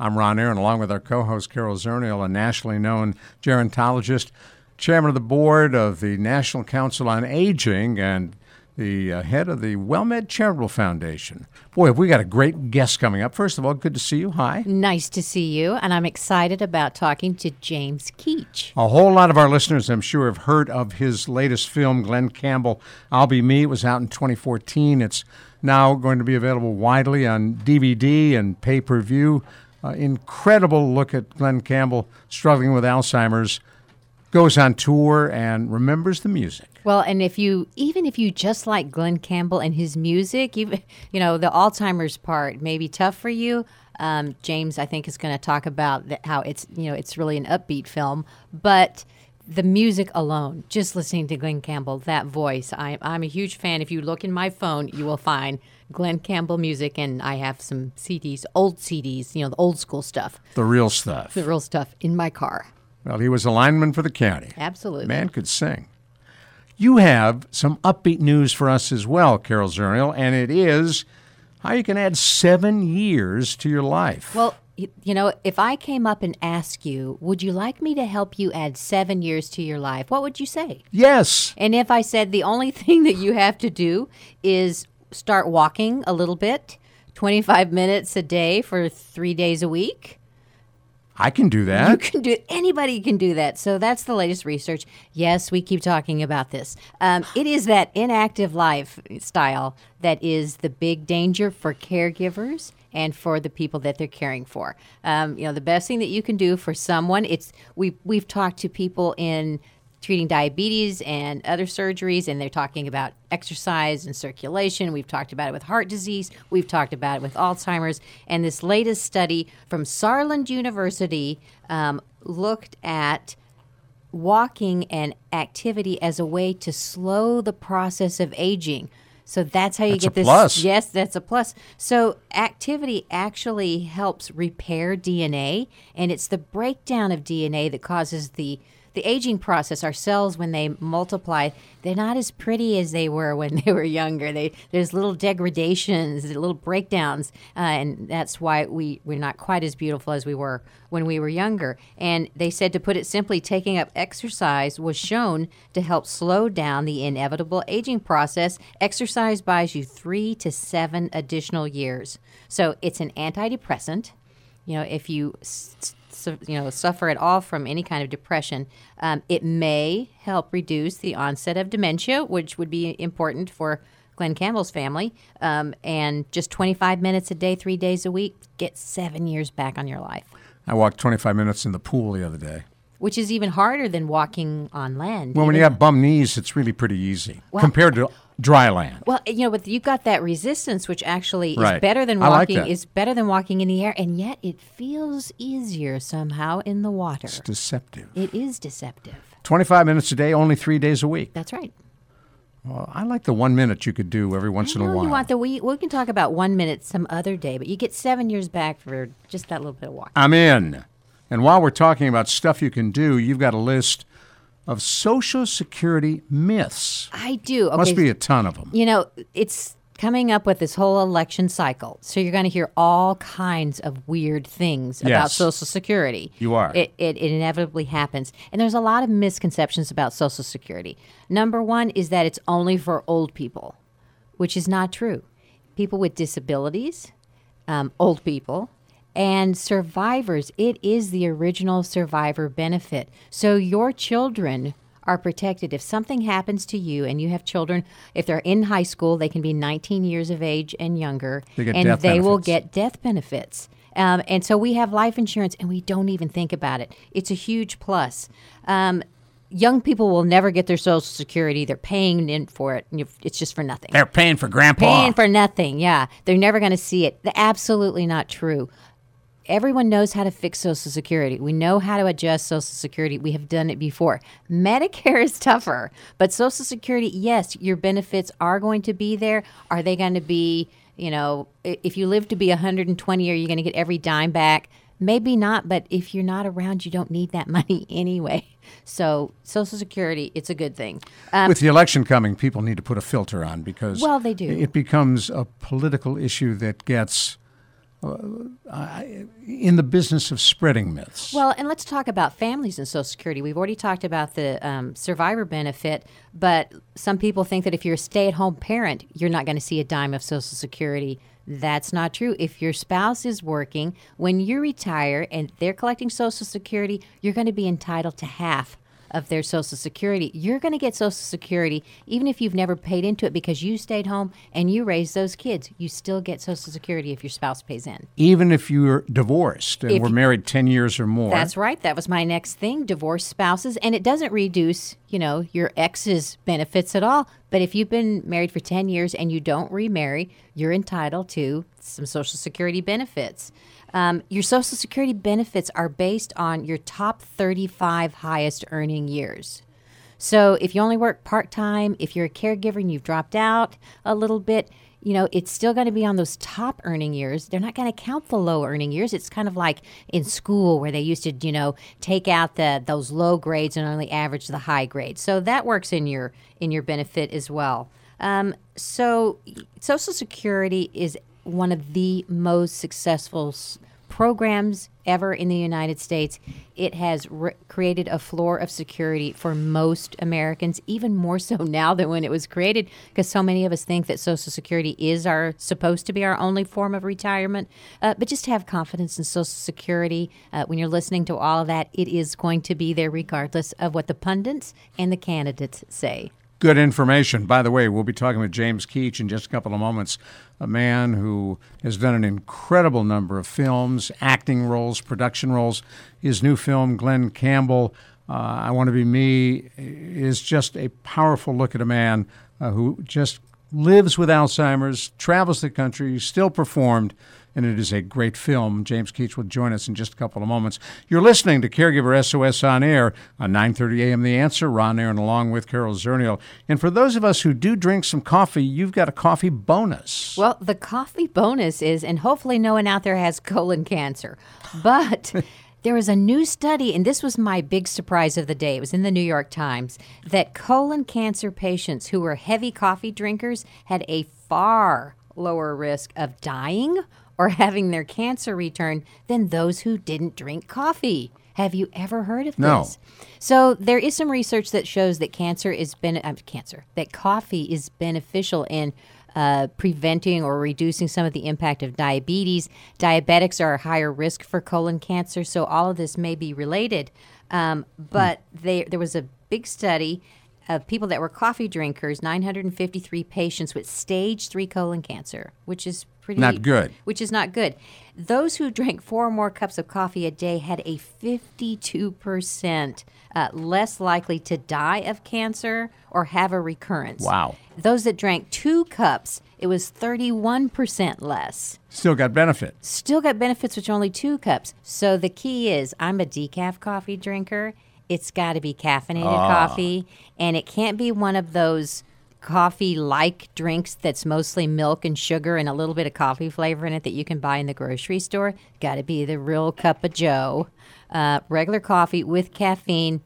I'm Ron Aaron, along with our co host Carol Zernial, a nationally known gerontologist, chairman of the board of the National Council on Aging, and the uh, head of the WellMed Charitable Foundation. Boy, have we got a great guest coming up. First of all, good to see you. Hi. Nice to see you, and I'm excited about talking to James Keach. A whole lot of our listeners, I'm sure, have heard of his latest film, Glen Campbell, I'll Be Me. It was out in 2014. It's now going to be available widely on DVD and pay per view. Uh, incredible look at Glen Campbell struggling with Alzheimer's, goes on tour and remembers the music. Well, and if you even if you just like Glen Campbell and his music, you you know the Alzheimer's part may be tough for you. Um, James, I think, is going to talk about that, how it's you know it's really an upbeat film, but the music alone, just listening to Glen Campbell, that voice, I, I'm a huge fan. If you look in my phone, you will find Glen Campbell music, and I have some CDs, old CDs, you know, the old school stuff, The real stuff. the real stuff in my car. Well, he was a lineman for the county. Absolutely. Man could sing. You have some upbeat news for us as well, Carol Zernial, and it is how you can add seven years to your life. Well, you know, if I came up and asked you, would you like me to help you add seven years to your life? What would you say? yes. And if I said the only thing that you have to do is start walking a little bit, 25 minutes a day for three days a week, I can do that. you can do anybody can do that so that's the latest research yes we keep talking about this um, it is that inactive lifestyle that is the big danger for caregivers and for the people that they're caring for um, you know the best thing that you can do for someone it's we, we've talked to people in treating diabetes and other surgeries, and they're talking about exercise and circulation. We've talked about it with heart disease. We've talked about it with Alzheimer's. And this latest study from Saarland University um, looked at walking and activity as a way to slow the process of aging. So that's how you That's a get this. plus. Yes, that's a plus. So activity actually helps repair DNA, and it's the breakdown of DNA that causes the the aging process. Our cells, when they multiply, they're not as pretty as they were when they were younger. They there's little degradations, little breakdowns, uh, and that's why we we're not quite as beautiful as we were when we were younger. And they said, to put it simply, taking up exercise was shown to help slow down the inevitable aging process. Exercise buys you three to seven additional years. So it's an antidepressant. You know, if you you know suffer at all from any kind of depression, um, it may help reduce the onset of dementia, which would be important for Glen Campbell's family. Um, and just 25 minutes a day, three days a week, get seven years back on your life, I walked 25 minutes in the pool the other day. which is even harder than walking on land. Well, when you have bum knees, it's really pretty easy Well- compared to dry land. Well, you know, but you've got that resistance, which actually is Right. better than like walking. that. is better than walking in the air, and yet it feels easier somehow in the water. It's deceptive. It is deceptive. 25 minutes a day, only three days a week. That's right. Well, I like the one minute you could do every once in a while. you want the we we can talk about one minute some other day, but you get seven years back for just that little bit of walking. I'm in. And while we're talking about stuff you can do, you've got a list of Social Security myths. I do. Okay. Must be a ton of them. you know, it's coming up with this whole election cycle. So you're going to hear all kinds of weird things about Social Security. You are. It, it, it inevitably happens. And there's a lot of misconceptions about Social Security. Number one is that it's only for old people, which is not true. People with disabilities, um, old people, and survivors. It is the original survivor benefit. So your children are protected. If something happens to you and you have children, if they're in high school, they can be 19 years of age and younger, They and they will get death benefits. Um, and so we have life insurance and we don't even think about it. It's a huge plus. Um, young people will never get their Social Security. They're paying in for it. and It's just for nothing. They're paying for grandpa. Paying for nothing. Yeah. They're never going to see it. Absolutely not true. Everyone knows how to fix Social Security. We know how to adjust Social Security. We have done it before. Medicare is tougher, but Social Security, yes, your benefits are going to be there. Are they going to be, you know, if you live to be 120, are you going to get every dime back? Maybe not, but if you're not around, you don't need that money anyway. So, Social Security, it's a good thing. Um, With the election coming, people need to put a filter on because well, they do. It becomes a political issue that gets in the business of spreading myths. Well, and let's talk about families and Social Security. We've already talked about the um, survivor benefit, but some people think that if you're a stay at home parent, you're not going to see a dime of Social Security. That's not true. If your spouse is working, when you retire and they're collecting Social Security, you're going to be entitled to half of their Social Security. You're going to get Social Security even if you've never paid into it because you stayed home and you raised those kids. You still get Social Security if your spouse pays in. Even if you're divorced and if, were married 10 years or more. That's right. That was my next thing divorced spouses. And it doesn't reduce, you know, your ex's benefits at all. But if you've been married for 10 years and you don't remarry, you're entitled to some Social Security benefits. Um, your Social Security benefits are based on your top 35 highest earning years. So if you only work part time, if you're a caregiver and you've dropped out a little bit, you know, it's still going to be on those top earning years. They're not going to count the low earning years. It's kind of like in school where they used to, you know, take out the those low grades and only average the high grades. So that works in your in your benefit as well. Um, so Social Security is one of the most successful programs ever in the United States. It has re- created a floor of security for most Americans, even more so now than when it was created, because so many of us think that Social Security is our supposed to be our only form of retirement. Uh, but just have confidence in Social Security. Uh, when you're listening to all of that, it is going to be there regardless of what the pundits and the candidates say good information. By the way, we'll be talking with James Keach in just a couple of moments, a man who has done an incredible number of films, acting roles, production roles. His new film, Glen Campbell, uh, I Want to Be Me, is just a powerful look at a man uh, who just lives with Alzheimer's, travels the country, still performed and it is a great film. James Keach will join us in just a couple of moments. You're listening to Caregiver SOS on air on 9:30 a.m. The Answer. Ron Aaron along with Carol Zernial. And for those of us who do drink some coffee, you've got a coffee bonus. Well, the coffee bonus is, and hopefully no one out there has colon cancer, but. There was a new study, and this was my big surprise of the day. It was in the New York Times that colon cancer patients who were heavy coffee drinkers had a far lower risk of dying or having their cancer return than those who didn't drink coffee. Have you ever heard of no. this? So there is some research that shows that cancer is ben- uh, cancer that coffee is beneficial in uh, preventing or reducing some of the impact of diabetes. Diabetics are a higher risk for colon cancer, so all of this may be related. Um, but hmm. they, there was a big study of people that were coffee drinkers, 953 patients with stage three colon cancer, which is pretty not good. Which is not good. Those who drank four or more cups of coffee a day had a 52% uh, less likely to die of cancer or have a recurrence. Wow. Those that drank two cups, it was 31% less. Still got benefit. Still got benefits with only two cups. So the key is I'm a decaf coffee drinker it's got to be caffeinated ah. coffee, and it can't be one of those coffee like drinks that's mostly milk and sugar and a little bit of coffee flavor in it that you can buy in the grocery store. Got to be the real cup of Joe. Uh, regular coffee with caffeine.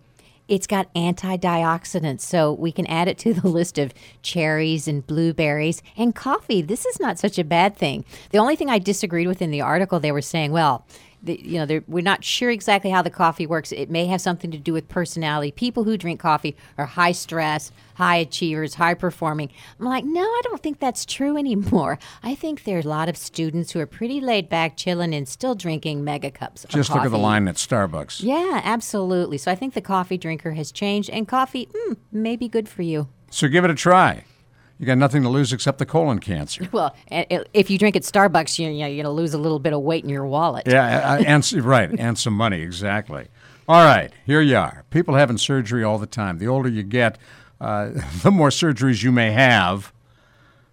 It's got antioxidants, so we can add it to the list of cherries and blueberries and coffee. This is not such a bad thing. The only thing I disagreed with in the article, they were saying, well, the, you know, we're not sure exactly how the coffee works. It may have something to do with personality. People who drink coffee are high stress, high achievers, high performing. I'm like, no, I don't think that's true anymore. I think there are a lot of students who are pretty laid back, chilling, and still drinking mega cups. Of coffee. Just look at the line at Starbucks. Yeah, absolutely. So I think the coffee drinker has changed, and coffee mm, may be good for you. So give it a try you got nothing to lose except the colon cancer. Well, if you drink at Starbucks, you, are going to lose a little bit of weight in your wallet. Yeah, and right, and some money exactly. All right, here you are. People having surgery all the time. The older you get, uh, the more surgeries you may have.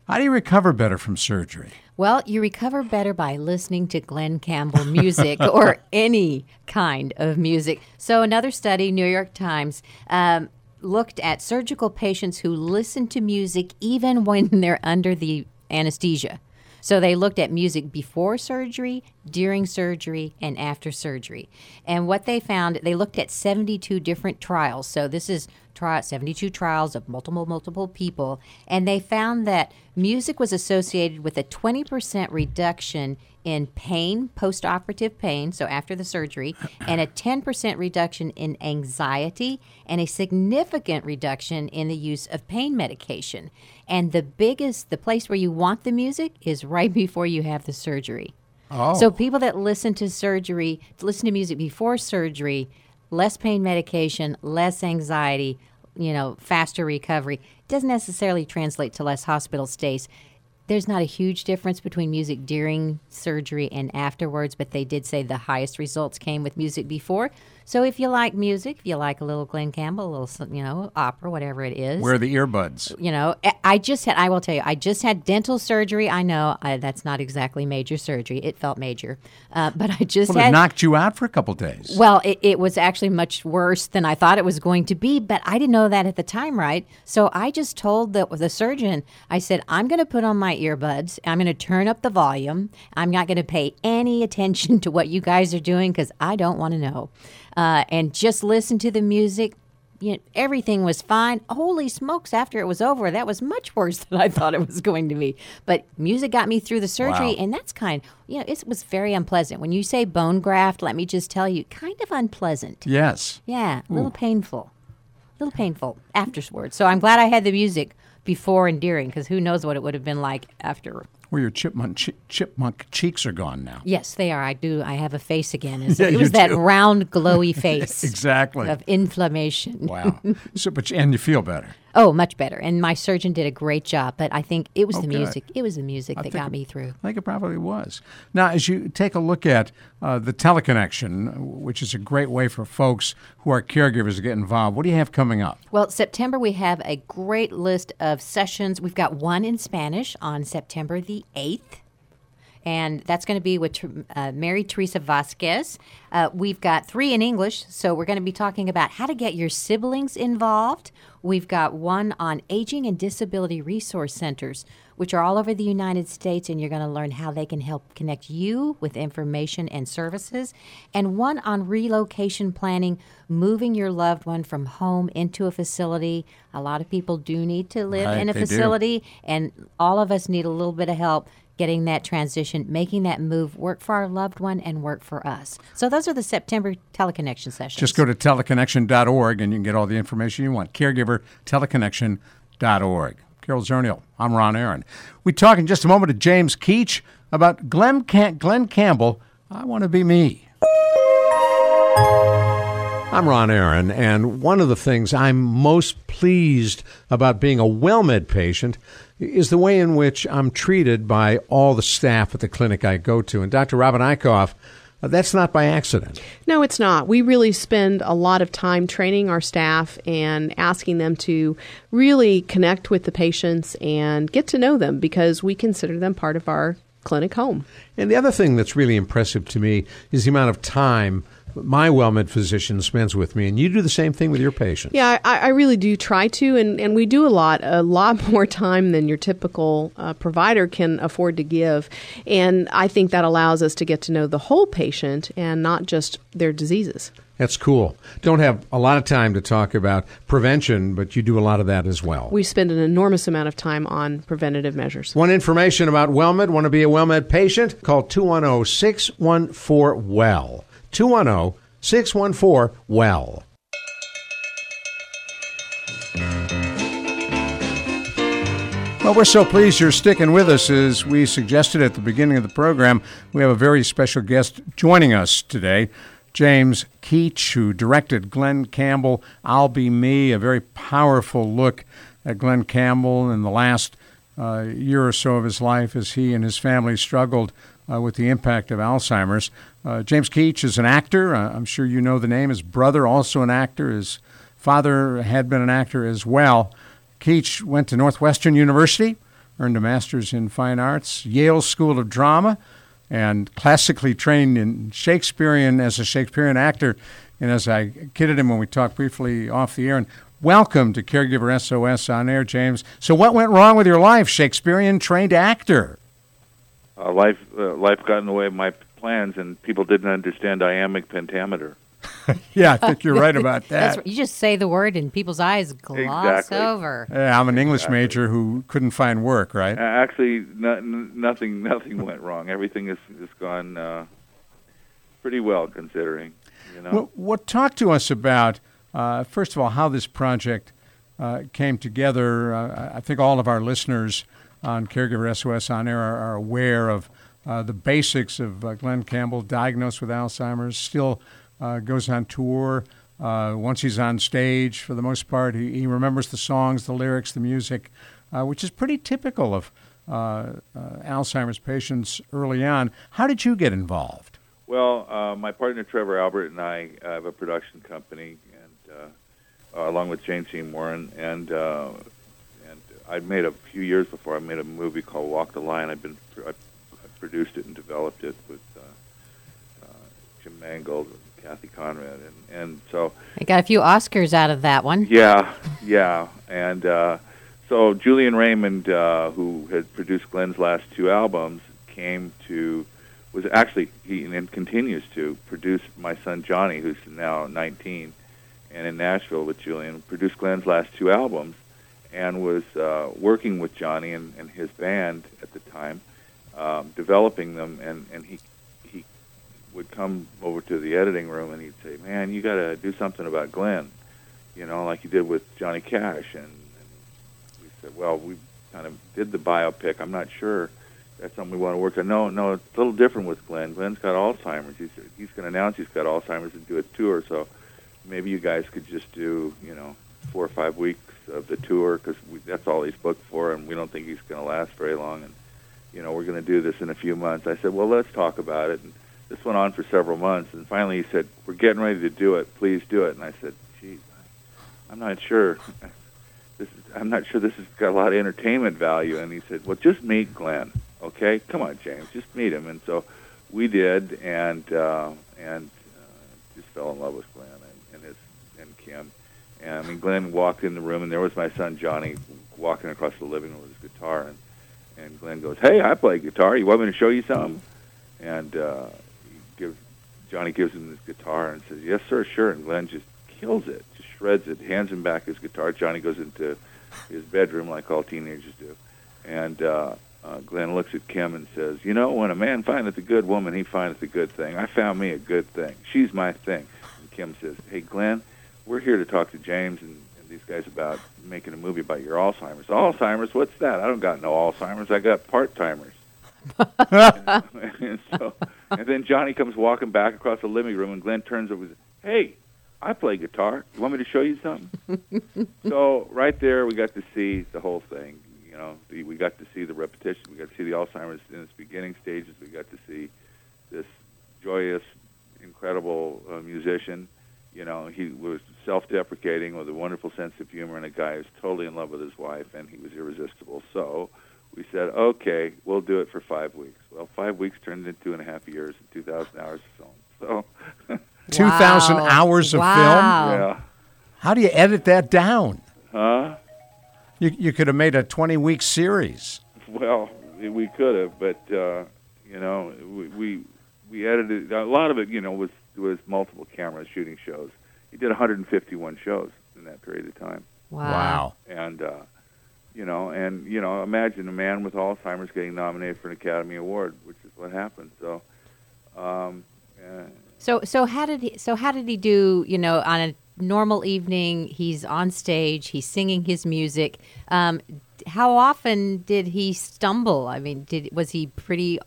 How do you recover better from surgery? Well, you recover better by listening to Glen Campbell music or any kind of music. So, another study, New York Times, um, looked at surgical patients who listen to music even when they're under the anesthesia. So they looked at music before surgery, during surgery, and after surgery. And what they found, they looked at 72 different trials. So this is tri- 72 trials of multiple, multiple people. And they found that music was associated with a 20% reduction in pain, post operative pain, so after the surgery, and a 10% reduction in anxiety, and a significant reduction in the use of pain medication. And the biggest, the place where you want the music is right before you have the surgery. Oh. So people that listen to surgery, listen to music before surgery, less pain medication, less anxiety, you know, faster recovery, doesn't necessarily translate to less hospital stays. There's not a huge difference between music during surgery and afterwards, but they did say the highest results came with music before. So if you like music, if you like a little Glen Campbell, a little, you know, opera, whatever it is. Wear the earbuds. You know, I- just had, I will tell you, I just had dental surgery. I know I, that's not exactly major surgery. It felt major. Uh, but I just Well, it had. knocked you out for a couple days. Well, it, it was actually much worse than I thought it was going to be, but I didn't know that at the time, right? So I just told the, the surgeon, I said, I'm going to put on my earbuds. I'm going to turn up the volume. I'm not going to pay any attention to what you guys are doing because I don't want to know. Uh, and just listen to the music. You know, everything was fine. Holy smokes, after it was over, that was much worse than I thought it was going to be. But music got me through the surgery, Wow. and that's kind you know, it was very unpleasant. When you say bone graft, let me just tell you, kind of unpleasant. yes. Yeah, a little painful. A little painful afterwards. So I'm glad I had the music before and during, because who knows what it would have been like after. Where your chipmunk chi- chipmunk cheeks are gone now. Yes, they are. I do. I have a face again. Yeah, it was that do. round, glowy face Exactly. of inflammation. Wow. so, but and you feel better. Oh, much better. And my surgeon did a great job. But I think it was the good. music. It was the music that got it- me through. I think it probably was. Now, as you take a look at uh, the teleconnection, which is a great way for folks who are caregivers to get involved, what do you have coming up? Well, September, we have a great list of sessions. We've got one in Spanish on September the 8th. And that's going to be with uh, Mary Teresa Vasquez. Uh, we've got three in English, so we're going to be talking about how to get your siblings involved. We've got one on aging and disability resource centers, which are all over the United States, and you're going to learn how they can help connect you with information and services. And one on relocation planning, moving your loved one from home into a facility. A lot of people do need to live Right, in a they do. facility, and all of us need a little bit of help getting that transition, making that move work for our loved one and work for us. So those are the September teleconnection sessions. Just go to teleconnection.org and you can get all the information you want. Caregiver Caregiverteleconnection.org. Carol Zernial, I'm Ron Aaron. We talk in just a moment to James Keach about Glen, Cam- Glen Campbell. I want to be me. I'm Ron Aaron, and one of the things I'm most pleased about being a WellMed patient is the way in which I'm treated by all the staff at the clinic I go to. And Dr. Robin Eichhoff, uh, that's not by accident. No, it's not. We really spend a lot of time training our staff and asking them to really connect with the patients and get to know them because we consider them part of our clinic home. And the other thing that's really impressive to me is the amount of time my WellMed physician spends with me, and you do the same thing with your patients. Yeah, I, I really do try to, and, and we do a lot, a lot more time than your typical uh, provider can afford to give. And I think that allows us to get to know the whole patient and not just their diseases. That's cool. Don't have a lot of time to talk about prevention, but you do a lot of that as well. We spend an enormous amount of time on preventative measures. Want information about WellMed? Want to be a WellMed patient? Call 210 614 WELL. 210 614 WELL. Well, we're so pleased you're sticking with us. As we suggested at the beginning of the program, we have a very special guest joining us today. James Keach, who directed Glen Campbell, I'll Be Me, a very powerful look at Glen Campbell in the last uh, year or so of his life as he and his family struggled uh, with the impact of Alzheimer's. Uh, James Keach is an actor. Uh, I'm sure you know the name. His brother, also an actor. His father had been an actor as well. Keach went to Northwestern University, earned a master's in fine arts, Yale School of Drama, and classically trained in Shakespearean as a Shakespearean actor. And as I kidded him when we talked briefly off the air, and welcome to Caregiver SOS on air, James. So, what went wrong with your life, Shakespearean trained actor? Uh, life, uh, life got in the way of my plans, and people didn't understand iambic pentameter. yeah, I think you're right about that. That's, you just say the word and people's eyes gloss Exactly. over. Yeah, I'm an English major who couldn't find work, right? Uh, Actually, no, n- nothing, nothing went wrong. Everything has, has gone uh, pretty well, considering. You know. Well, what talk to us about uh, first of all how this project uh, came together? Uh, I think all of our listeners on Caregiver SOS on air are, are aware of uh, the basics of uh, Glen Campbell, diagnosed with Alzheimer's, still uh, goes on tour. Uh, once he's on stage, for the most part, he, he remembers the songs, the lyrics, the music, uh, which is pretty typical of uh, Alzheimer's patients early on. How did you get involved? Well, my partner Trevor Albert and I have a production company, and along with Jane Seymour, and and I'd made a few years before I made a movie called Walk the Line. I've been I, I produced it and developed it with uh, uh, Jim Mangold and Cathy Konrad, and and so I got a few Oscars out of that one. yeah, yeah, and uh, so Julian Raymond, uh, who had produced Glen's last two albums, came to was actually he and continues to produce my son Johnny, who's now 19, and in Nashville with Julian, produced Glen's last two albums, and was uh, working with Johnny and, and his band at the time, um, developing them, and and he he would come over to the editing room and he'd say, "Man, you got to do something about Glen." you know, like you did with Johnny Cash. And, and we said, well, we kind of did the biopic. I'm not sure that's something we want to work on. No, no, it's a little different with Glen. Glen's got Alzheimer's. He's he's going to announce he's got Alzheimer's and do a tour. So maybe you guys could just do, you know, four or five weeks of the tour because that's all he's booked for, and we don't think he's going to last very long. And you know, we're going to do this in a few months. I said, well, let's talk about it. And this went on for several months, and finally he said, we're getting ready to do it. Please do it. And I said, geez, I'm not sure. This is, I'm not sure this has got a lot of entertainment value. And he said, well, just meet Glen, okay? Come on, James, just meet him. And so we did, and uh, and uh, just fell in love with Glen and, and his and Kim. And I mean, Glen walked in the room, and there was my son Johnny walking across the living room with his guitar, and and Glen goes, "Hey, I play guitar. You want me to show you something?" And uh, gives Johnny gives him his guitar and says, "Yes, sir, sure." And Glen just kills it, just shreds it, hands him back his guitar. Johnny goes into his bedroom like all teenagers do, and uh, uh, Glen looks at Kim and says, "You know, when a man findeth a good woman, he findeth a good thing. I found me a good thing. She's my thing." And Kim says, "Hey, Glen, we're here to talk to James and, and these guys about making a movie about your Alzheimer's. Alzheimer's? What's that? I don't got no Alzheimer's. I got part timers." and so, and then Johnny comes walking back across the living room, and Glen turns over and says, "Hey, I play guitar. You want me to show you something?" so right there, we got to see the whole thing. You know, the, we got to see the repetition. We got to see the Alzheimer's in its beginning stages. We got to see this joyous, incredible uh, musician. You know, he was self-deprecating with a wonderful sense of humor, and a guy who's totally in love with his wife, and he was irresistible. So we said, okay, we'll do it for five weeks. Well, five weeks turned into two and a half years and 2,000 hours of film. So, 2,000 Wow. hours of Wow. film? yeah. How do you edit that down? Huh? You, you could have made a 20 week series. Well, we could have, but uh, you know, we, we we edited a lot of it. You know, was was multiple cameras shooting shows. He did 151 shows in that period of time, Wow. and uh, you know, and you know, imagine a man with Alzheimer's getting nominated for an Academy Award, which is what happened. So, um, uh, So so how did he so how did he do, you know, on a normal evening, he's on stage, he's singing his music. Um, how often did he stumble? I mean, did was he pretty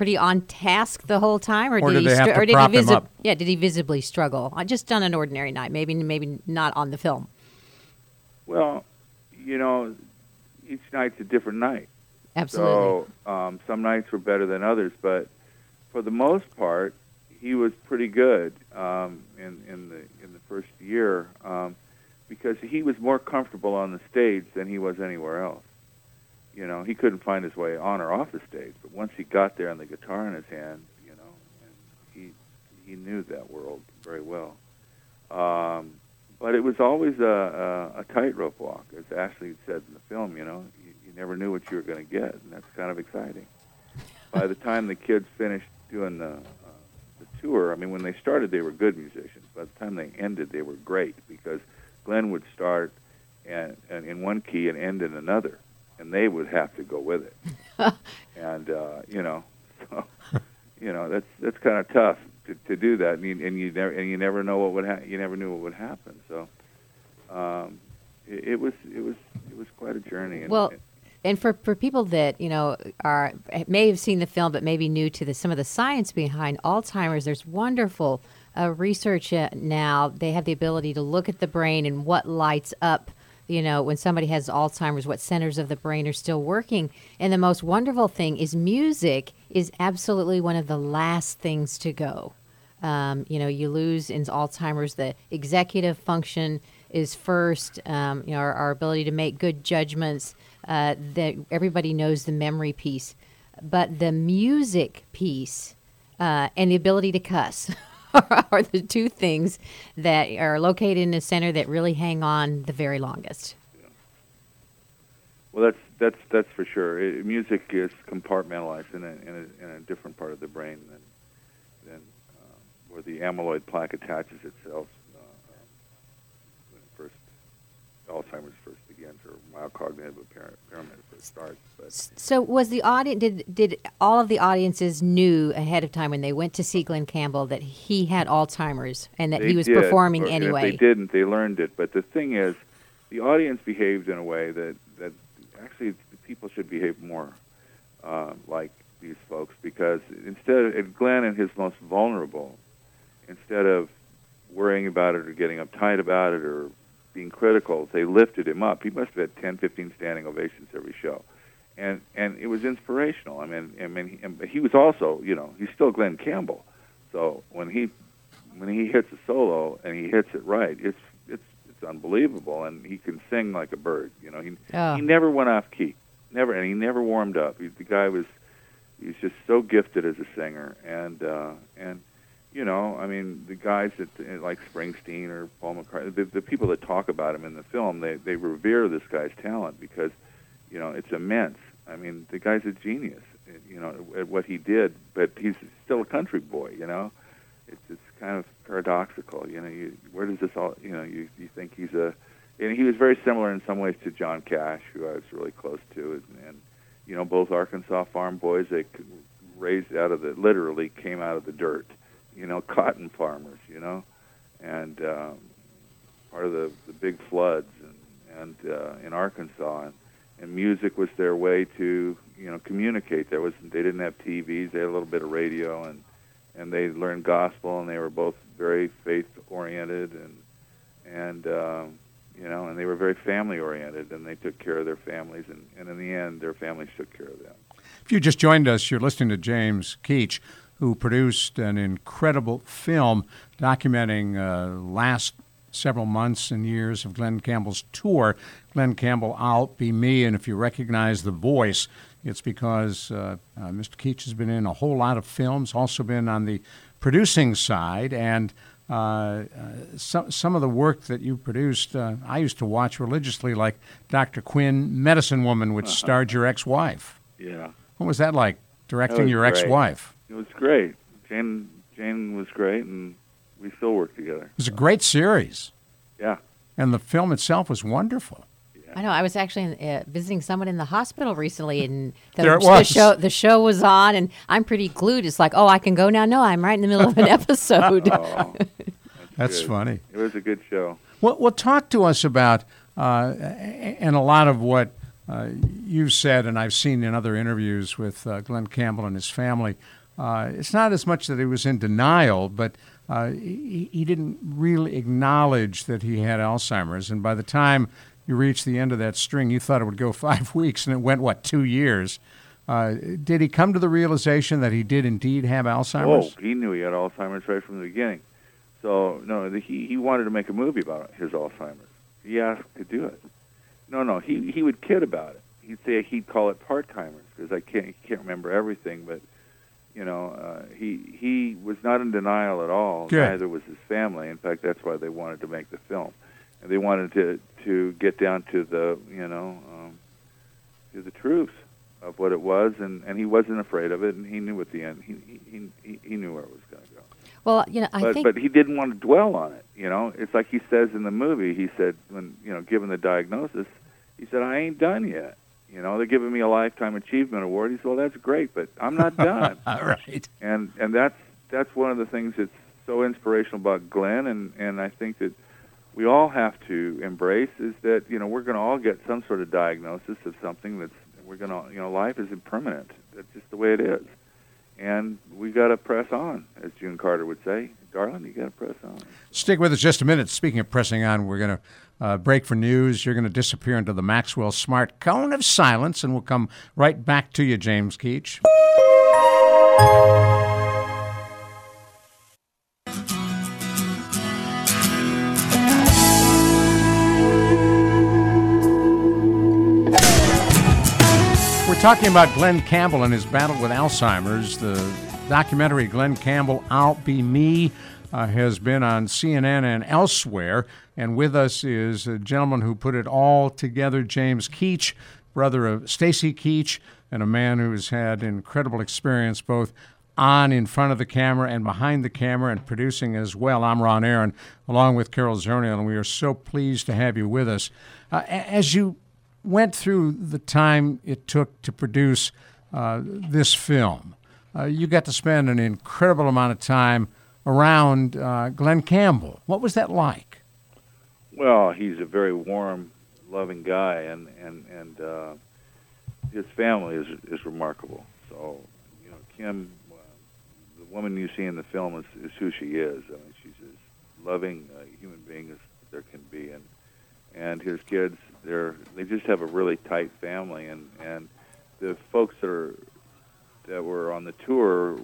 pretty on task the whole time or, Or did he str- or did he visi- Yeah, did he visibly struggle? Uh, just on an ordinary night, maybe maybe not on the film. well, you know, each night's a different night. Absolutely. So um, some nights were better than others, but for the most part, he was pretty good um, in in the in the first year um, because he was more comfortable on the stage than he was anywhere else. You know, he couldn't find his way on or off the stage. But once he got there and the guitar in his hand, you know, he he knew that world very well. Um, but it was always a, a, a tightrope walk, as Ashley said in the film. You know, you, you never knew what you were going to get, and that's kind of exciting. By the time the kids finished doing the uh, the tour, I mean, when they started, they were good musicians. By the time they ended, they were great because Glen would start and, and in one key and end in another, and they would have to go with it. and uh, you know, so, you know that's that's kind of tough to, to do that, and you, and you never and you never know what would ha- you never knew what would happen. So um, it, it was it was it was quite a journey. And, Well, and for, for people that you know are may have seen the film but maybe new to the, some of the science behind Alzheimer's, there's wonderful uh, research uh, now. They have the ability to look at the brain and what lights up. You know, when somebody has Alzheimer's, what centers of the brain are still working. And the most wonderful thing is music is absolutely one of the last things to go. Um, you know, you lose in Alzheimer's the executive function is first. Um, you know, our, our ability to make good judgments. Uh, that everybody knows the memory piece, but the music piece uh, and the ability to cuss are the two things that are located in the center that really hang on the very longest. Well, that's that's that's for sure. It, music is compartmentalized in a, in a in a different part of the brain than than uh, where the amyloid plaque attaches itself uh, when first Alzheimer's first begins or mild cognitive impairment starts. But So, was the audience did did all of the audiences knew ahead of time when they went to see Glen Campbell that he had Alzheimer's and that they he was did, performing or- anyway? They didn't, they learned it. But the thing is, the audience behaved in a way that that actually people should behave more uh, like these folks because instead of Glen and his most vulnerable, instead of worrying about it or getting uptight about it or being critical, they lifted him up. He must have had 10, 15 standing ovations every show. And and it was inspirational. I mean, I mean, he, and he was also, you know, he's still Glen Campbell. So when he when he hits a solo and he hits it right, it's it's it's unbelievable. And he can sing like a bird. You know, he Oh. he never went off key, never, and he never warmed up. He, the guy was he's just so gifted as a singer, and uh, and you know, I mean, the guys that uh, like Springsteen or Paul McCartney, the, the people that talk about him in the film, they they revere this guy's talent because you know it's immense. I mean, the guy's a genius, uh, you know, at what he did, but he's still a country boy, you know. It's it's kind of paradoxical, you know. You, where does this all, you know? You you think he's a, and he was very similar in some ways to John Cash, who I was really close to, and, and you know, both Arkansas farm boys. They c- raised out of the literally came out of the dirt, you know, cotton farmers, you know, and um, part of the the big floods and and uh, in Arkansas, and, and music was their way to you know communicate. There was they didn't have TVs; they had a little bit of radio, and and they learned gospel, and they were both very faith oriented, and and um, you know, and they were very family oriented, and they took care of their families, and, and in the end, their families took care of them. If you just joined us, you're listening to James Keach, who produced an incredible film documenting uh, last several months and years of Glen Campbell's tour. Glen Campbell, I'll Be Me, and if you recognize the voice, it's because uh, uh, Mr. Keach has been in a whole lot of films, also been on the producing side, and uh, uh, some some of the work that you produced, uh, I used to watch religiously, like Dr. Quinn, Medicine Woman, which starred your ex-wife. Yeah, What was that like directing was your great. ex-wife? It was great. Jane Jane was great, and we still work together. It was a great series, Yeah, and the film itself was wonderful. I know. I was actually uh, visiting someone in the hospital recently, and the, There it the show the show was on, and I'm pretty glued. It's like, oh, I can go now. No, I'm right in the middle of an episode. oh, That's good. funny. It was a good show. Well, well talk to us about, uh, and a lot of what uh, you've said, and I've seen in other interviews with uh, Glen Campbell and his family. Uh, it's not as much that he was in denial, but uh, he, he didn't really acknowledge that he had Alzheimer's. And by the time you reached the end of that string, you thought it would go five weeks, and it went, what, two years? Uh, did he come to the realization that he did indeed have Alzheimer's? Oh, he knew he had Alzheimer's right from the beginning. So no, the, he he wanted to make a movie about his Alzheimer's. He asked to do it. No, no, he he would kid about it. He he'd say he'd call it part timers because I can't can't remember everything, but you know uh, he he was not in denial at all. Good. Neither was his family. In fact, that's why they wanted to make the film, and they wanted to to get down to the you know um, to the truth of what it was, and and he wasn't afraid of it, and he knew at the end he he he, he knew where it was going to go. Well, you know, I but think but he didn't want to dwell on it. You know, it's like he says in the movie. He said when you know given the diagnosis, he said I ain't done yet. You know, they're giving me a lifetime achievement award. He said, well, that's great, but I'm not done. All right. and and that's that's one of the things that's so inspirational about Glen, and and I think that we all have to embrace is that you know we're going to all get some sort of diagnosis of something that's we're going to you know life is impermanent. That's just the way it is, and we got to press on, as June Carter would say. Darling, you got to press on. Stick with us just a minute. Speaking of pressing on, we're going to uh, break for news. You're going to disappear into the Maxwell Smart cone of silence, and we'll come right back to you, James Keach. We're talking about Glen Campbell and his battle with Alzheimer's. The documentary Glen Campbell, I'll Be Me, uh, has been on CNN and elsewhere. And with us is a gentleman who put it all together, James Keach, brother of Stacy Keach, and a man who has had incredible experience both on in front of the camera and behind the camera and producing as well. I'm Ron Aaron, along with Carol Zernial, and we are so pleased to have you with us. Uh, as you went through the time it took to produce uh, this film, uh, you got to spend an incredible amount of time around uh, Glen Campbell. What was that like? Well, he's a very warm, loving guy, and and and uh, his family is is remarkable. So, you know, Kim, uh, the woman you see in the film is, is who she is. I mean, she's as loving a human being as there can be, and and his kids, they're they just have a really tight family, and and the folks that are that were on the tour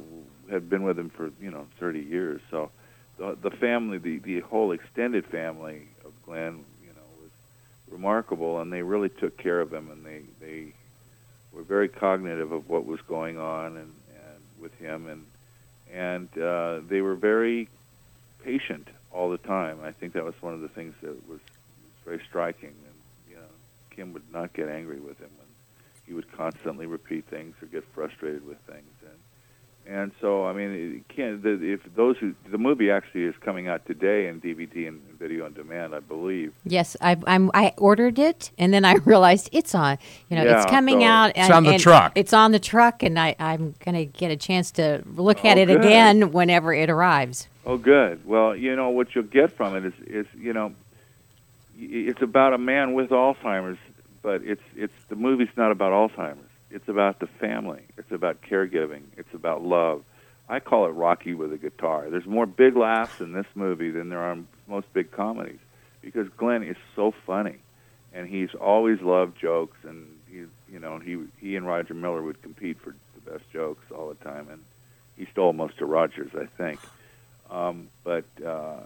had been with him for you know 30 years. So the the family, the the whole extended family of Glen, you know, was remarkable, and they really took care of him, and they they were very cognitive of what was going on and and with him, and and uh, they were very patient all the time. I think that was one of the things that was, was very striking, and you know, Kim would not get angry with him when he would constantly repeat things or get frustrated with things, and and so, I mean, it can't. The, if those who the movie actually is coming out today in DVD and video on demand, I believe. Yes, I, I'm. I ordered it, and then I realized it's on. You know, Yeah, it's coming so- out. It's and- on the and truck. It's on the truck, and I, I'm going to get a chance to look at Oh, it good. again whenever it arrives. Oh, good. Well, you know what you'll get from it is, is you know, it's about a man with Alzheimer's, but it's it's the movie's not about Alzheimer's. It's about the family. It's about caregiving. It's about love. I call it Rocky with a guitar. There's more big laughs in this movie than there are most big comedies because Glen is so funny, and he's always loved jokes, and he's you know he he and Roger Miller would compete for the best jokes all the time, and he stole most of Rogers, I think. Um, but uh,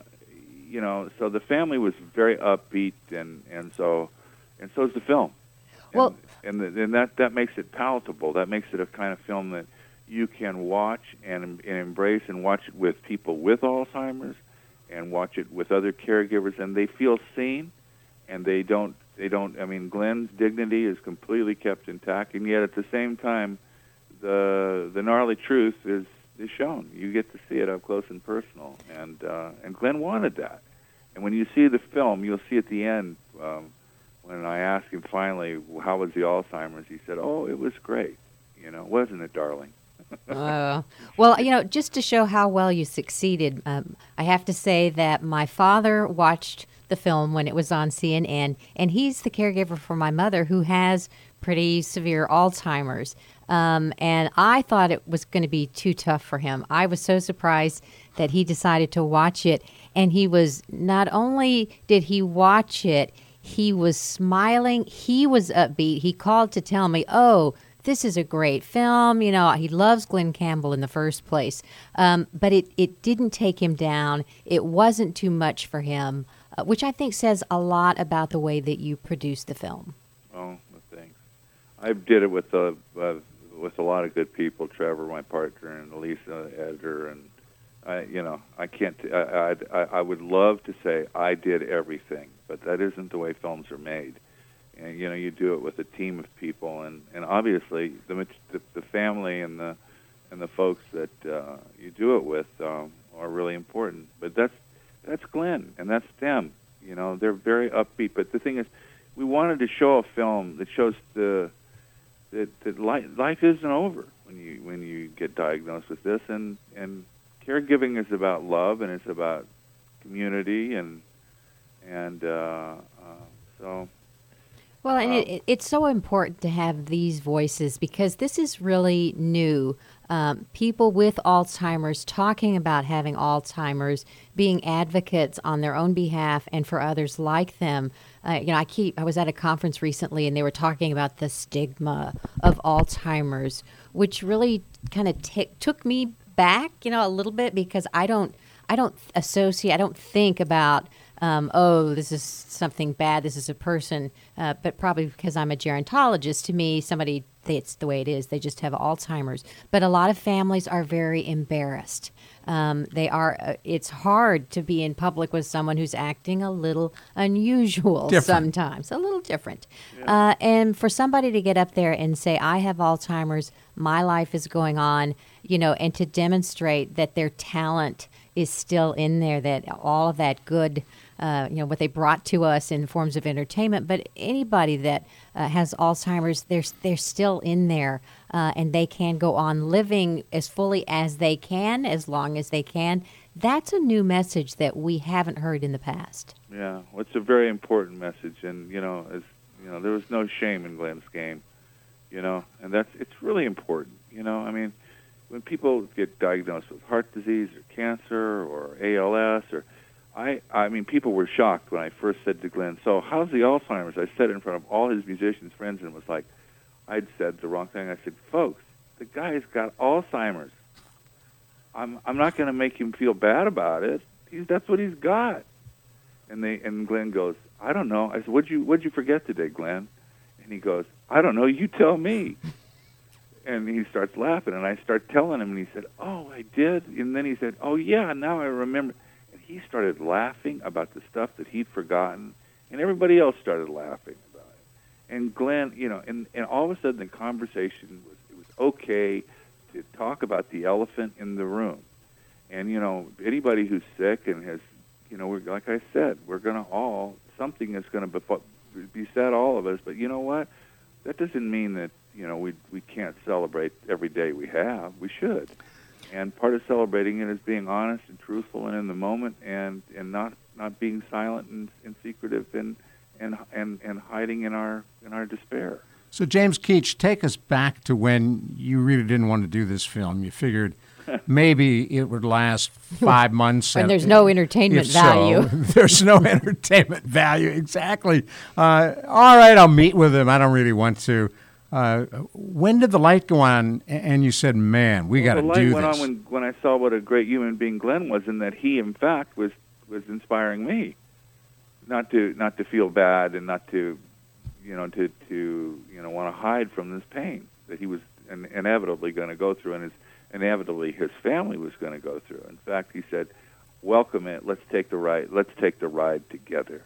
you know, so the family was very upbeat, and and so and so is the film. And, and the, and that that makes it palatable. That makes it a kind of film that you can watch and, and embrace and watch it with people with Alzheimer's, and watch it with other caregivers, and they feel seen, and they don't they don't. I mean, Glen's dignity is completely kept intact, and yet at the same time, the the gnarly truth is is shown. You get to see it up close and personal, and uh, and Glen wanted that. And when you see the film, you'll see at the end um, when I asked him finally how was the Alzheimer's, he said, "Oh, it was great. You know, wasn't it, darling?" Uh, well, you know, just to show how well you succeeded, um, I have to say that my father watched the film when it was on CNN, and he's the caregiver for my mother who has pretty severe Alzheimer's. Um, and I thought it was going to be too tough for him. I was so surprised that he decided to watch it, and he was not only did he watch it, he was smiling, he was upbeat. He called to tell me, "Oh." this is a great film. You know, he loves Glen Campbell in the first place. Um, but it, it didn't take him down. It wasn't too much for him, uh, which I think says a lot about the way that you produced the film. Oh, thanks. I did it with a uh, with a lot of good people. Trevor, my partner, and Lisa, editor, and I, you know, I can't. I, I I would love to say I did everything, but that isn't the way films are made. And you know, you do it with a team of people, and and obviously the the, the family and the and the folks that uh, you do it with um, are really important. But that's that's Glen and that's them. You know, they're very upbeat. But the thing is, we wanted to show a film that shows the that, that life, life isn't over when you when you get diagnosed with this, and and caregiving is about love and it's about community and and uh, uh, so. Well, and it, it's so important to have these voices because this is really new um, people with Alzheimer's talking about having Alzheimer's, being advocates on their own behalf and for others like them. Uh, you know, I keep. I was at a conference recently, and they were talking about the stigma of Alzheimer's, which really kind of t- took me back, you know, a little bit because I don't. I don't associate. I don't think about um, oh, this is something bad, this is a person, uh, but probably because I'm a gerontologist, to me, somebody, it's the way it is. They just have Alzheimer's. But a lot of families are very embarrassed. Um, they are. Uh, it's hard to be in public with someone who's acting a little unusual different. sometimes, a little different. Yeah. Uh, and for somebody to get up there and say, "I have Alzheimer's, my life is going on," you know, and to demonstrate that their talent is still in there, that all of that good uh, you know what they brought to us in forms of entertainment. But anybody that uh, has Alzheimer's, they're they're still in there, uh, and they can go on living as fully as they can, as long as they can. That's a new message that we haven't heard in the past. Yeah, well, it's a very important message, and you know, as you know, there was no shame in Glen's game, you know, and that's it's really important. You know, I mean, when people get diagnosed with heart disease or cancer or ALS or I I mean, people were shocked when I first said to Glen, "So how's the Alzheimer's?" I said it in front of all his musicians friends, and was like I'd said the wrong thing. I said, "Folks, the guy's got Alzheimer's. I'm I'm not going to make him feel bad about it. He's that's what he's got." And they and Glen goes, "I don't know." I said, "What'd you What'd you forget today, Glen?" And he goes, "I don't know. You tell me." and he starts laughing, and I start telling him, and he said, "Oh, I did." And then he said, "Oh yeah, now I remember." He started laughing about the stuff that he'd forgotten, and everybody else started laughing about it. And Glen, you know, and, and all of a sudden the conversation was it was okay to talk about the elephant in the room. And you know, anybody who's sick and has, you know, we're, like I said, we're going to all something is going to beset all of us. But you know what? That doesn't mean that you know we we can't celebrate every day we have. We should and part of celebrating it is being honest and truthful and in the moment and and not not being silent and, and secretive and and and and hiding in our in our despair so james keach take us back to when you really didn't want to do this film you figured maybe it would last five months. and there's no entertainment value. So, there's no entertainment value. Exactly. Uh, all right, I'll meet with him. I don't really want to. Uh, when did the light go on, and you said, "Man, we well, got to do this"? The light went on when when I saw what a great human being Glen was, and that he, in fact, was was inspiring me, not to not to feel bad and not to, you know, to to you know want to hide from this pain that he was in, inevitably going to go through, and his inevitably his family was going to go through. In fact, he said, "Welcome it. Let's take the ride. Let's take the ride together."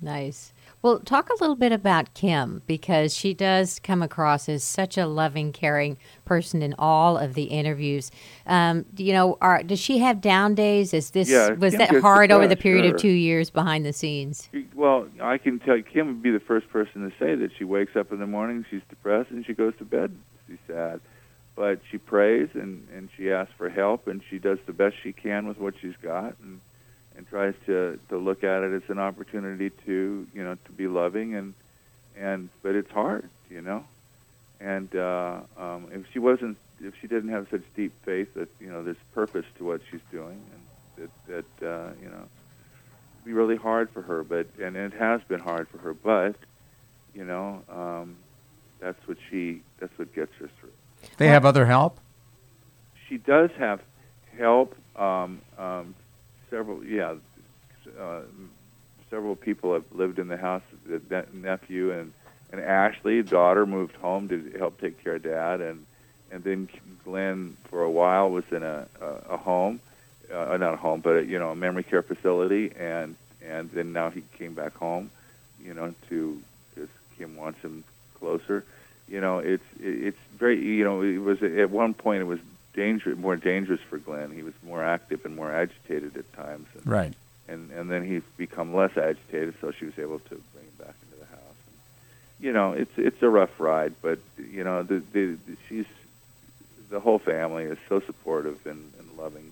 Nice. Well, talk a little bit about Kim because she does come across as such a loving, caring person in all of the interviews. Um, you know, are, does she have down days? Is this yeah, was Kim that hard over the period of two years behind the scenes? Well, I can tell you, Kim would be the first person to say that she wakes up in the morning, she's depressed, and she goes to bed, she's sad. But she prays and and she asks for help, and she does the best she can with what she's got, and and tries to to look at it as an opportunity to you know to be loving and and but it's hard you know? And uh, um, if she wasn't if she didn't have such deep faith that you know there's purpose to what she's doing and that that uh, you know be really hard for her but and it has been hard for her but you know um, that's what she that's what gets her through. They have other help? She does have help um, um, several, yeah, uh, several people have lived in the house. The nephew and and Ashley, daughter, moved home to help take care of dad, and and then Glen for a while was in a a, a home, uh, not a home, but a, you know a memory care facility, and and then now he came back home, you know, to because Kim wants him closer. You know, it's it's very you know it was at one point it was dangerous, more dangerous for Glen. He was more active and more agitated at times. And, Right. and and then he's become less agitated, so she was able to bring him back into the house. And, you know, it's it's a rough ride, but you know, the, the, the she's the whole family is so supportive and, and loving.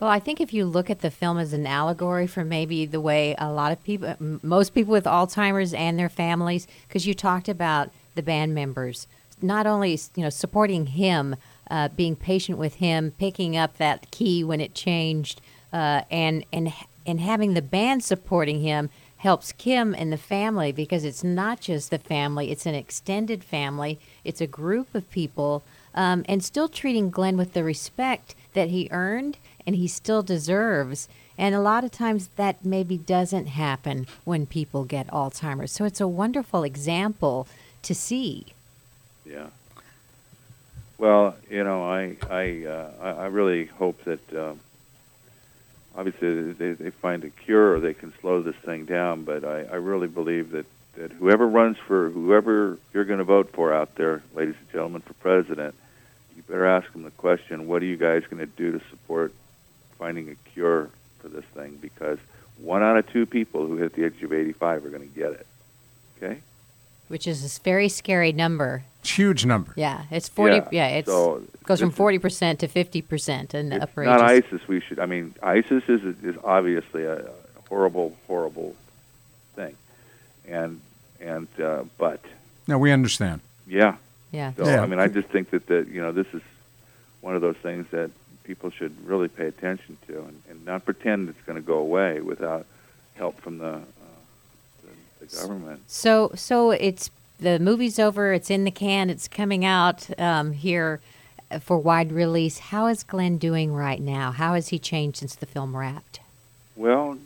Well, I think if you look at the film as an allegory for maybe the way a lot of people, most people with Alzheimer's and their families, because you talked about the band members, not only you know supporting him, uh, being patient with him, picking up that key when it changed, uh, and and and having the band supporting him helps Kim and the family because it's not just the family; it's an extended family. It's a group of people, um, and still treating Glen with the respect that he earned and he still deserves. And a lot of times that maybe doesn't happen when people get Alzheimer's. So it's a wonderful example to see. Yeah. Well, you know, I I uh, I really hope that um, obviously they, they find a cure or they can slow this thing down. But I, I really believe that that whoever runs for whoever you're going to vote for out there, ladies and gentlemen, for president, you better ask them the question: What are you guys going to do to support finding a cure for this thing? Because one out of two people who hit the age of 85 are going to get it. Okay. Which is this very scary number. It's huge number. Yeah, it's forty. Yeah, Yeah, it's so goes from forty percent to fifty percent in the upper not ages. ISIS. We should. I mean, ISIS is is obviously a horrible, horrible thing, and and uh, but No, we understand. yeah. Yeah. So Yeah. I mean, I just think that that you know this is one of those things that people should really pay attention to, and, and not pretend it's going to go away without help from the, the, government. So so it's the movie's over. It's in the can. It's coming out um, here for wide release. How is Glen doing right now? How has he changed since the film wrapped? Well,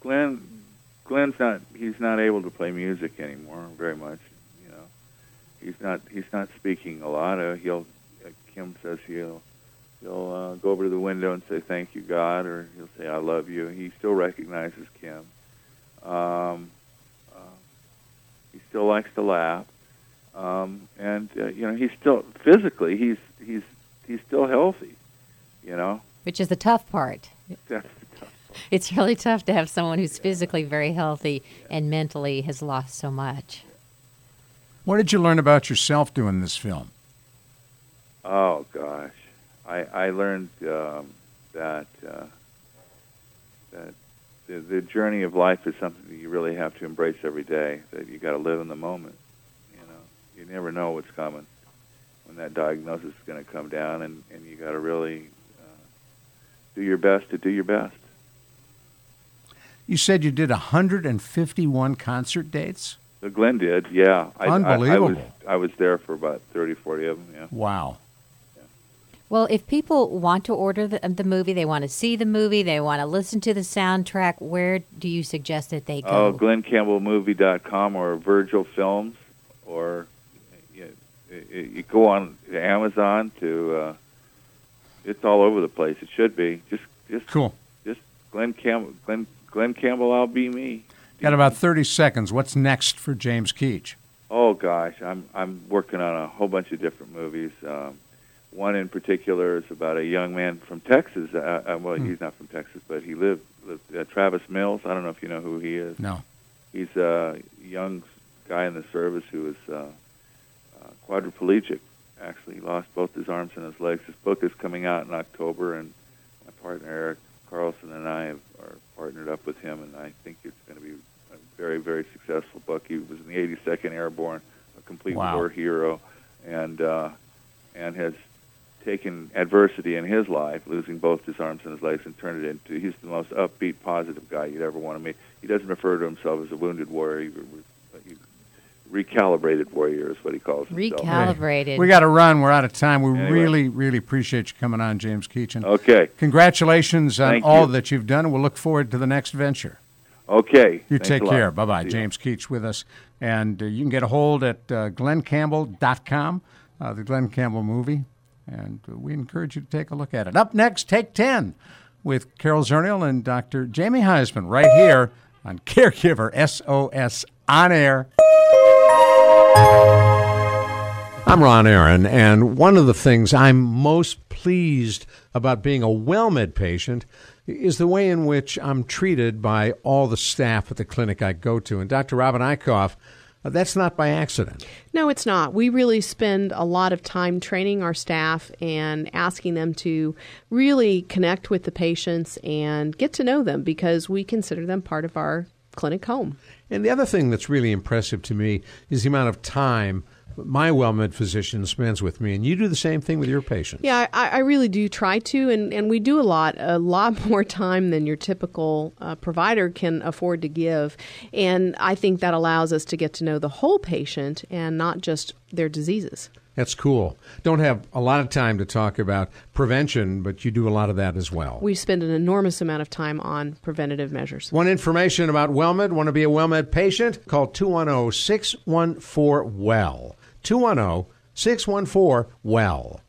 Glen, Glen's not. He's not able to play music anymore very much. You know, he's not. He's not speaking a lot. Uh, he'll. Uh, Kim says he'll. He'll uh, go over to the window and say thank you, God, or he'll say I love you. He still recognizes Kim. Um, he still likes to laugh, um, and uh, you know he's still physically he's he's he's still healthy. You know, Which is the tough part. that's the tough It's really tough to have someone who's physically very healthy and mentally has lost so much. What did you learn about yourself doing this film? Oh gosh, I I learned um, that uh, that the, the journey of life is something that you really have to embrace every day. That you got to live in the moment. You know, you never know what's coming when that diagnosis is going to come down, and and you got to really uh, do your best to do your best. You said you did 151 concert dates? So Glen did, yeah. I, I, I was Unbelievable. I was there for about 30, 40 of them. Yeah. Wow. Well, if people want to order the, the movie, they want to see the movie, they want to listen to the soundtrack, where do you suggest that they go? Oh, go? GlenCampbellMovie.com or Virgil Films, or you, you, you go on to Amazon to. Uh, it's all over the place. It should be just just Cool. just Glen Campbell. Glen Glen Campbell. I'll be me. Got about 30 seconds. What's next for James Keach? Oh gosh, I'm I'm working on a whole bunch of different movies. Um, one in particular is about a young man from Texas. Uh, uh, well, he's not from Texas, but he lived, lived uh, Travis Mills. I don't know if you know who he is. No. He's a young guy in the service who is uh, uh, quadriplegic. Actually, he lost both his arms and his legs. His book is coming out in October, and my partner Eric Carlson and I have, are partnered up with him, and I think it's going to be a very, very successful book. He was in the 82nd Airborne, a complete Wow. war hero, and uh, and has taken adversity in his life, losing both his arms and his legs, and turned it into. He's the most upbeat, positive guy you'd ever want to meet. He doesn't refer to himself as a wounded warrior. He, he, recalibrated warrior is what he calls himself. Recalibrated. We got to run. We're out of time. We Anyway. really, really appreciate you coming on, James Keach. Okay. Congratulations on Thank all you. that you've done. We'll look forward to the next venture. Okay. You Thanks take care. Bye bye. James Keach with us. And uh, you can get a hold at uh, glencampbell.com, uh, the Glen Campbell movie. And uh, we encourage you to take a look at it. Up next, Take 10 with Carol Zernial and Dr. Jamie Huysman right here on Caregiver SOS On Air. I'm Ron Aaron, and one of the things I'm most pleased about being a WellMed patient is the way in which I'm treated by all the staff at the clinic I go to. And Dr. Robin Eichhoff, uh, that's not by accident. No, it's not. We really spend a lot of time training our staff and asking them to really connect with the patients and get to know them because we consider them part of our clinic home. And the other thing that's really impressive to me is the amount of time my WellMed physician spends with me, and you do the same thing with your patients. Yeah, I, I really do try to, and, and we do a lot, a lot more time than your typical uh, provider can afford to give. And I think that allows us to get to know the whole patient and not just their diseases. That's cool. Don't have a lot of time to talk about prevention, but you do a lot of that as well. We spend an enormous amount of time on preventative measures. Want information about WellMed? Want to be a WellMed patient? Call 210 614 WELL. 210 614 WELL.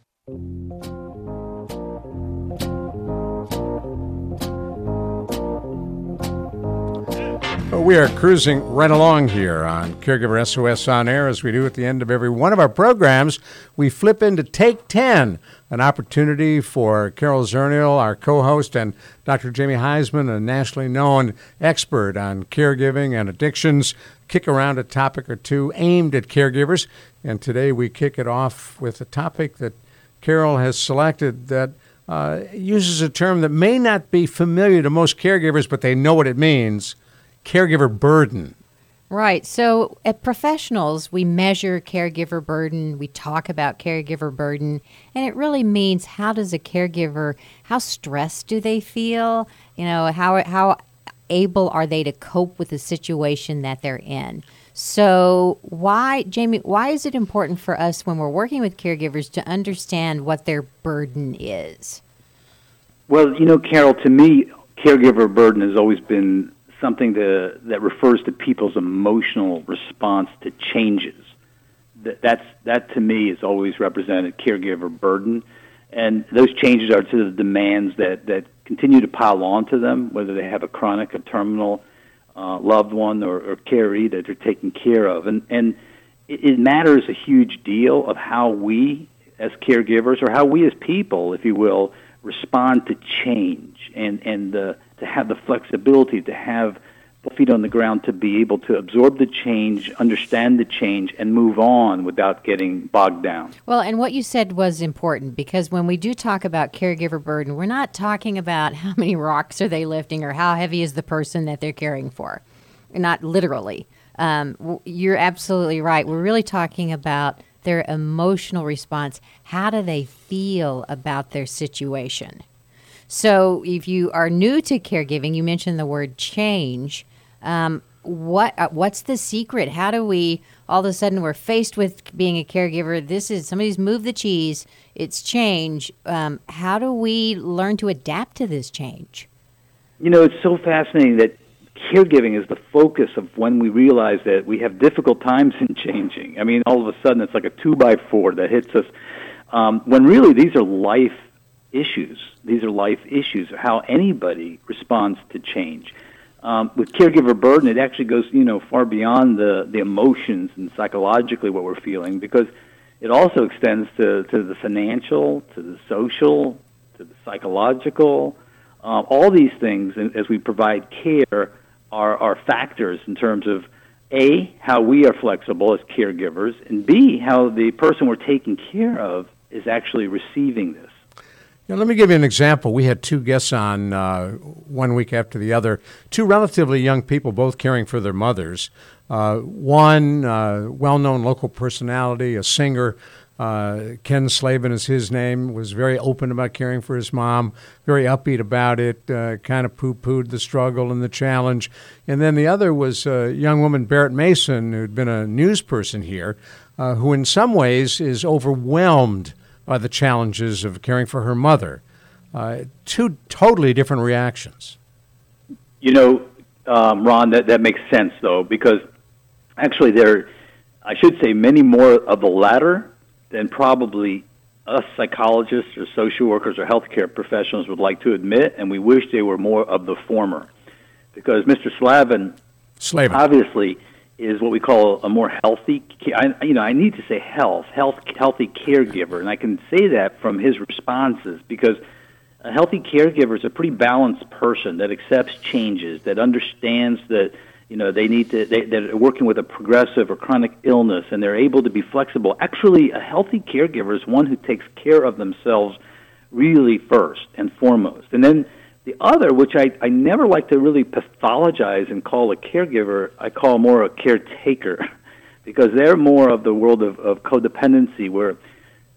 We are cruising right along here on Caregiver SOS On Air as we do at the end of every one of our programs. We flip into Take 10, an opportunity for Carol Zernial, our co host, and Dr. Jamie Huysman, a nationally known expert on caregiving and addictions, kick around a topic or two aimed at caregivers. And today we kick it off with a topic that Carol has selected that uh, uses a term that may not be familiar to most caregivers, but they know what it means caregiver burden. Right. So at professionals, we measure caregiver burden, we talk about caregiver burden, and it really means how does a caregiver, how stressed do they feel? You know, how, how able are they to cope with the situation that they're in? So, why, Jamie, why is it important for us when we're working with caregivers to understand what their burden is? Well, you know, Carol, to me, caregiver burden has always been something to, that refers to people's emotional response to changes. That, that's, that to me has always represented caregiver burden. And those changes are to the demands that, that continue to pile on to them, whether they have a chronic, a terminal uh, loved one or, or caree that they're taking care of. And, and it, it matters a huge deal of how we, as caregivers, or how we as people, if you will, respond to change and, and the to have the flexibility to have feet on the ground to be able to absorb the change, understand the change, and move on without getting bogged down. Well, and what you said was important because when we do talk about caregiver burden, we're not talking about how many rocks are they lifting or how heavy is the person that they're caring for, not literally. Um, you're absolutely right. We're really talking about their emotional response. How do they feel about their situation? So, if you are new to caregiving, you mentioned the word change. Um, what uh, what's the secret? How do we all of a sudden we're faced with being a caregiver? This is somebody's moved the cheese. It's change. Um, how do we learn to adapt to this change? You know, it's so fascinating that caregiving is the focus of when we realize that we have difficult times in changing. I mean, all of a sudden it's like a two by four that hits us. Um, when really these are life issues. These are life issues, how anybody responds to change. Um, with caregiver burden, it actually goes, you know, far beyond the, the emotions and psychologically what we're feeling because it also extends to, to the financial, to the social, to the psychological. Uh, all these things, as we provide care, are, are factors in terms of A, how we are flexible as caregivers, and B, how the person we're taking care of is actually receiving this. Now, let me give you an example. We had two guests on uh, one week after the other, two relatively young people, both caring for their mothers. Uh, one uh, well known local personality, a singer, uh, Ken Slavin is his name, was very open about caring for his mom, very upbeat about it, uh, kind of poo pooed the struggle and the challenge. And then the other was a young woman, Barrett Mason, who'd been a news person here, uh, who in some ways is overwhelmed by the challenges of caring for her mother. Uh, two totally different reactions. You know, um, Ron, that, that makes sense, though, because Actually, there, I should say, many more of the latter than probably us psychologists or social workers or healthcare professionals would like to admit, and we wish they were more of the former. Because Mr. Slavin, Slavin. obviously, is what we call a more healthy, I, you know, I need to say health, health, healthy caregiver, and I can say that from his responses because a healthy caregiver is a pretty balanced person that accepts changes, that understands that you know they need to they, they're working with a progressive or chronic illness and they're able to be flexible. Actually a healthy caregiver is one who takes care of themselves really first and foremost. And then the other which i i never like to really pathologize and call a caregiver i call more a caretaker because they're more of the world of, of codependency where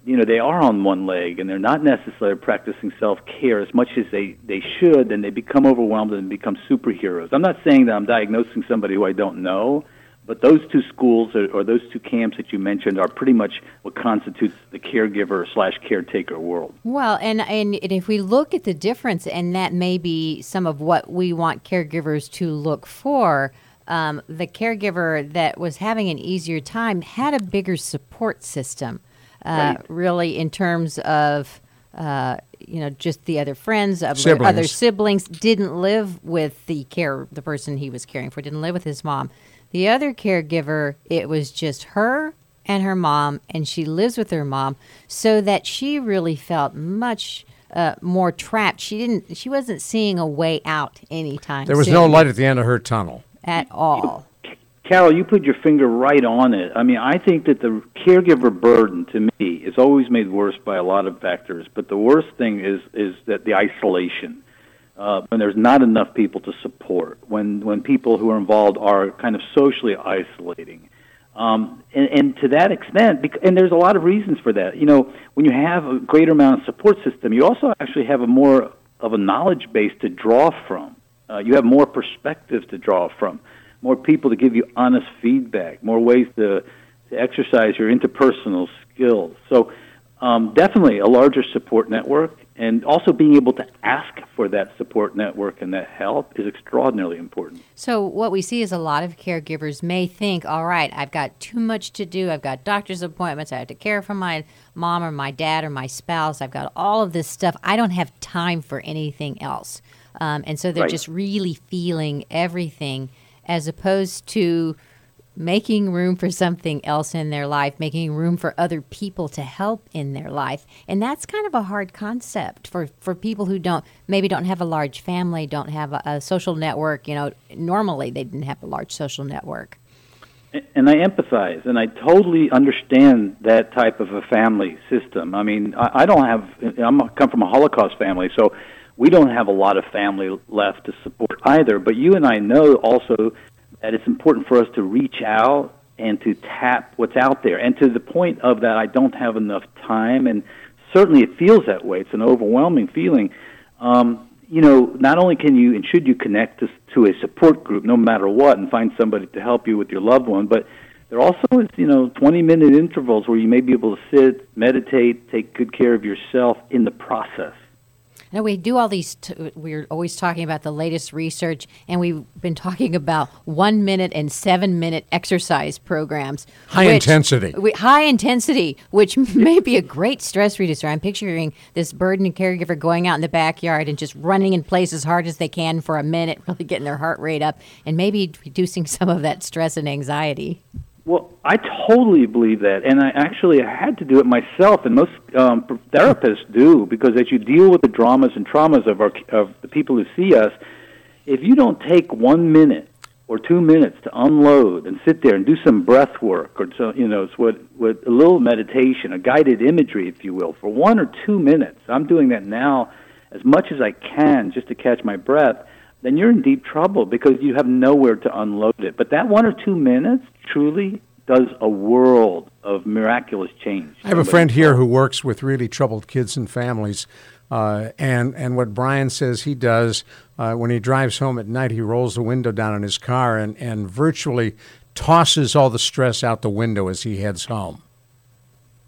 you know they are on one leg and they're not necessarily practicing self care as much as they they should, and they become overwhelmed and become superheroes. I'm not saying that I'm diagnosing somebody who I don't know, but those two schools or, or those two camps that you mentioned are pretty much what constitutes the caregiver slash caretaker world. Well, and, and if we look at the difference, and that may be some of what we want caregivers to look for. Um, the caregiver that was having an easier time had a bigger support system uh, right. really in terms of uh, you know just the other friends siblings. other siblings didn't live with the care the person he was caring for didn't live with his mom the other caregiver it was just her and her mom and she lives with her mom so that she really felt much uh, more trapped she didn't she wasn't seeing a way out anytime there was soon no light at the end of her tunnel at all Carol, you put your finger right on it. I mean, I think that the caregiver burden to me is always made worse by a lot of factors, but the worst thing is is that the isolation. Uh, when there's not enough people to support, when when people who are involved are kind of socially isolating, um, and, and to that extent, and there's a lot of reasons for that. You know, when you have a greater amount of support system, you also actually have a more of a knowledge base to draw from. Uh, you have more perspectives to draw from more people to give you honest feedback, more ways to, to exercise your interpersonal skills. So, um, definitely a larger support network, and also being able to ask for that support network and that help is extraordinarily important. So, what we see is a lot of caregivers may think, all right, I've got too much to do. I've got doctor's appointments. I have to care for my mom or my dad or my spouse. I've got all of this stuff. I don't have time for anything else. Um, and so they're right. just really feeling everything as opposed to making room for something else in their life, making room for other people to help in their life. And that's kind of a hard concept for, for people who don't maybe don't have a large family, don't have a, a social network. You know, normally they didn't have a large social network. And I empathize, and I totally understand that type of a family system. I mean, I, I don't have. I'm come from a Holocaust family, so we don't have a lot of family left to support either. But you and I know also that it's important for us to reach out and to tap what's out there. And to the point of that, I don't have enough time, and certainly it feels that way. It's an overwhelming feeling. Um, you know, not only can you and should you connect to, to a support group, no matter what, and find somebody to help you with your loved one, but there also is, you know, 20 minute intervals where you may be able to sit, meditate, take good care of yourself in the process. Now we do all these. T- we're always talking about the latest research, and we've been talking about one minute and seven minute exercise programs. High which, intensity. We, high intensity, which may be a great stress reducer. I'm picturing this burden caregiver going out in the backyard and just running in place as hard as they can for a minute, really getting their heart rate up, and maybe reducing some of that stress and anxiety. Well, I totally believe that, and I actually had to do it myself, and most um, therapists do because as you deal with the dramas and traumas of our of the people who see us, if you don't take one minute or two minutes to unload and sit there and do some breath work or so, you know, what with a little meditation, a guided imagery, if you will, for one or two minutes. I'm doing that now as much as I can just to catch my breath then you're in deep trouble because you have nowhere to unload it. But that one or two minutes truly does a world of miraculous change. I have a friend here who works with really troubled kids and families. Uh, and and what Brian says he does uh, when he drives home at night, he rolls the window down in his car and, and virtually tosses all the stress out the window as he heads home.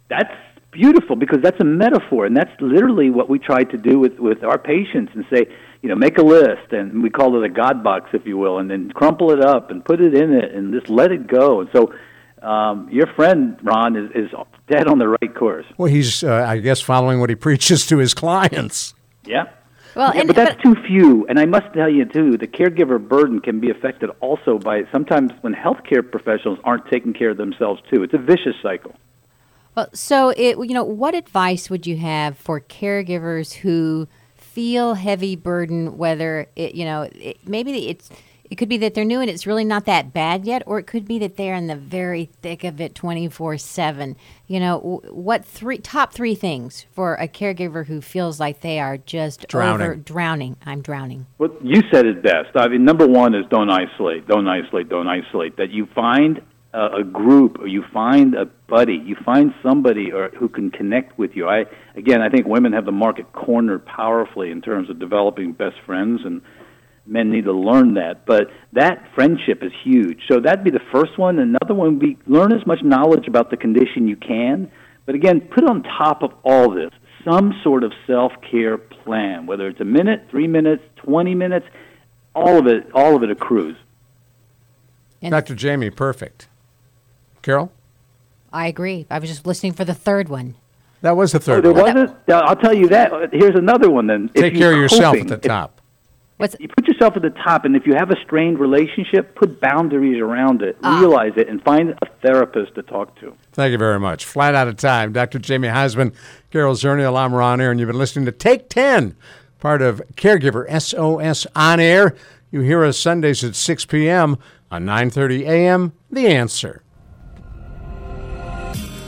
That's beautiful because that's a metaphor, and that's literally what we try to do with with our patients and say, you know, make a list, and we call it a God box, if you will, and then crumple it up and put it in it, and just let it go. And so, um, your friend Ron is, is dead on the right course. Well, he's, uh, I guess, following what he preaches to his clients. Yeah. Well, Yeah, and but that's too few. And I must tell you too, the caregiver burden can be affected also by sometimes when healthcare professionals aren't taking care of themselves too. It's a vicious cycle. Well, so it you know, what advice would you have for caregivers who feel heavy burden? Whether it you know it, maybe it's it could be that they're new and it's really not that bad yet, or it could be that they're in the very thick of it twenty four seven. You know, what three top three things for a caregiver who feels like they are just Drowning. over drowning? I'm drowning. Well, you said it best. I mean, number one is don't isolate, don't isolate, don't isolate. That you find a, group, or you find a buddy, you find somebody or who can connect with you. I again, I think women have the market cornered powerfully in terms of developing best friends, and men need to learn that. But that friendship is huge. So that'd be the first one. Another one would be learn as much knowledge about the condition you can. But again, put on top of all this some sort of self care plan, whether it's a minute, three minutes, twenty minutes, all of it, all of it accrues. And Dr. Jamie, perfect. Carol? I agree. I was just listening for the third one. That was the Oh, third there one. wasn't. I'll tell you that. Here's another one. Then Take you're care of yourself coping, at the if- top. What's you put yourself at the top, and if you have a strained relationship, put boundaries around it. Ah. Realize it, and find a therapist to talk to. Thank you very much. Flat out of time. Dr. Jamie Huysman, Carol Zernial, I'm Ron Air, and you've been listening to Take 10, part of Caregiver SOS On Air. You hear us Sundays at 6 p.m. on 9.30 a.m. The Answer.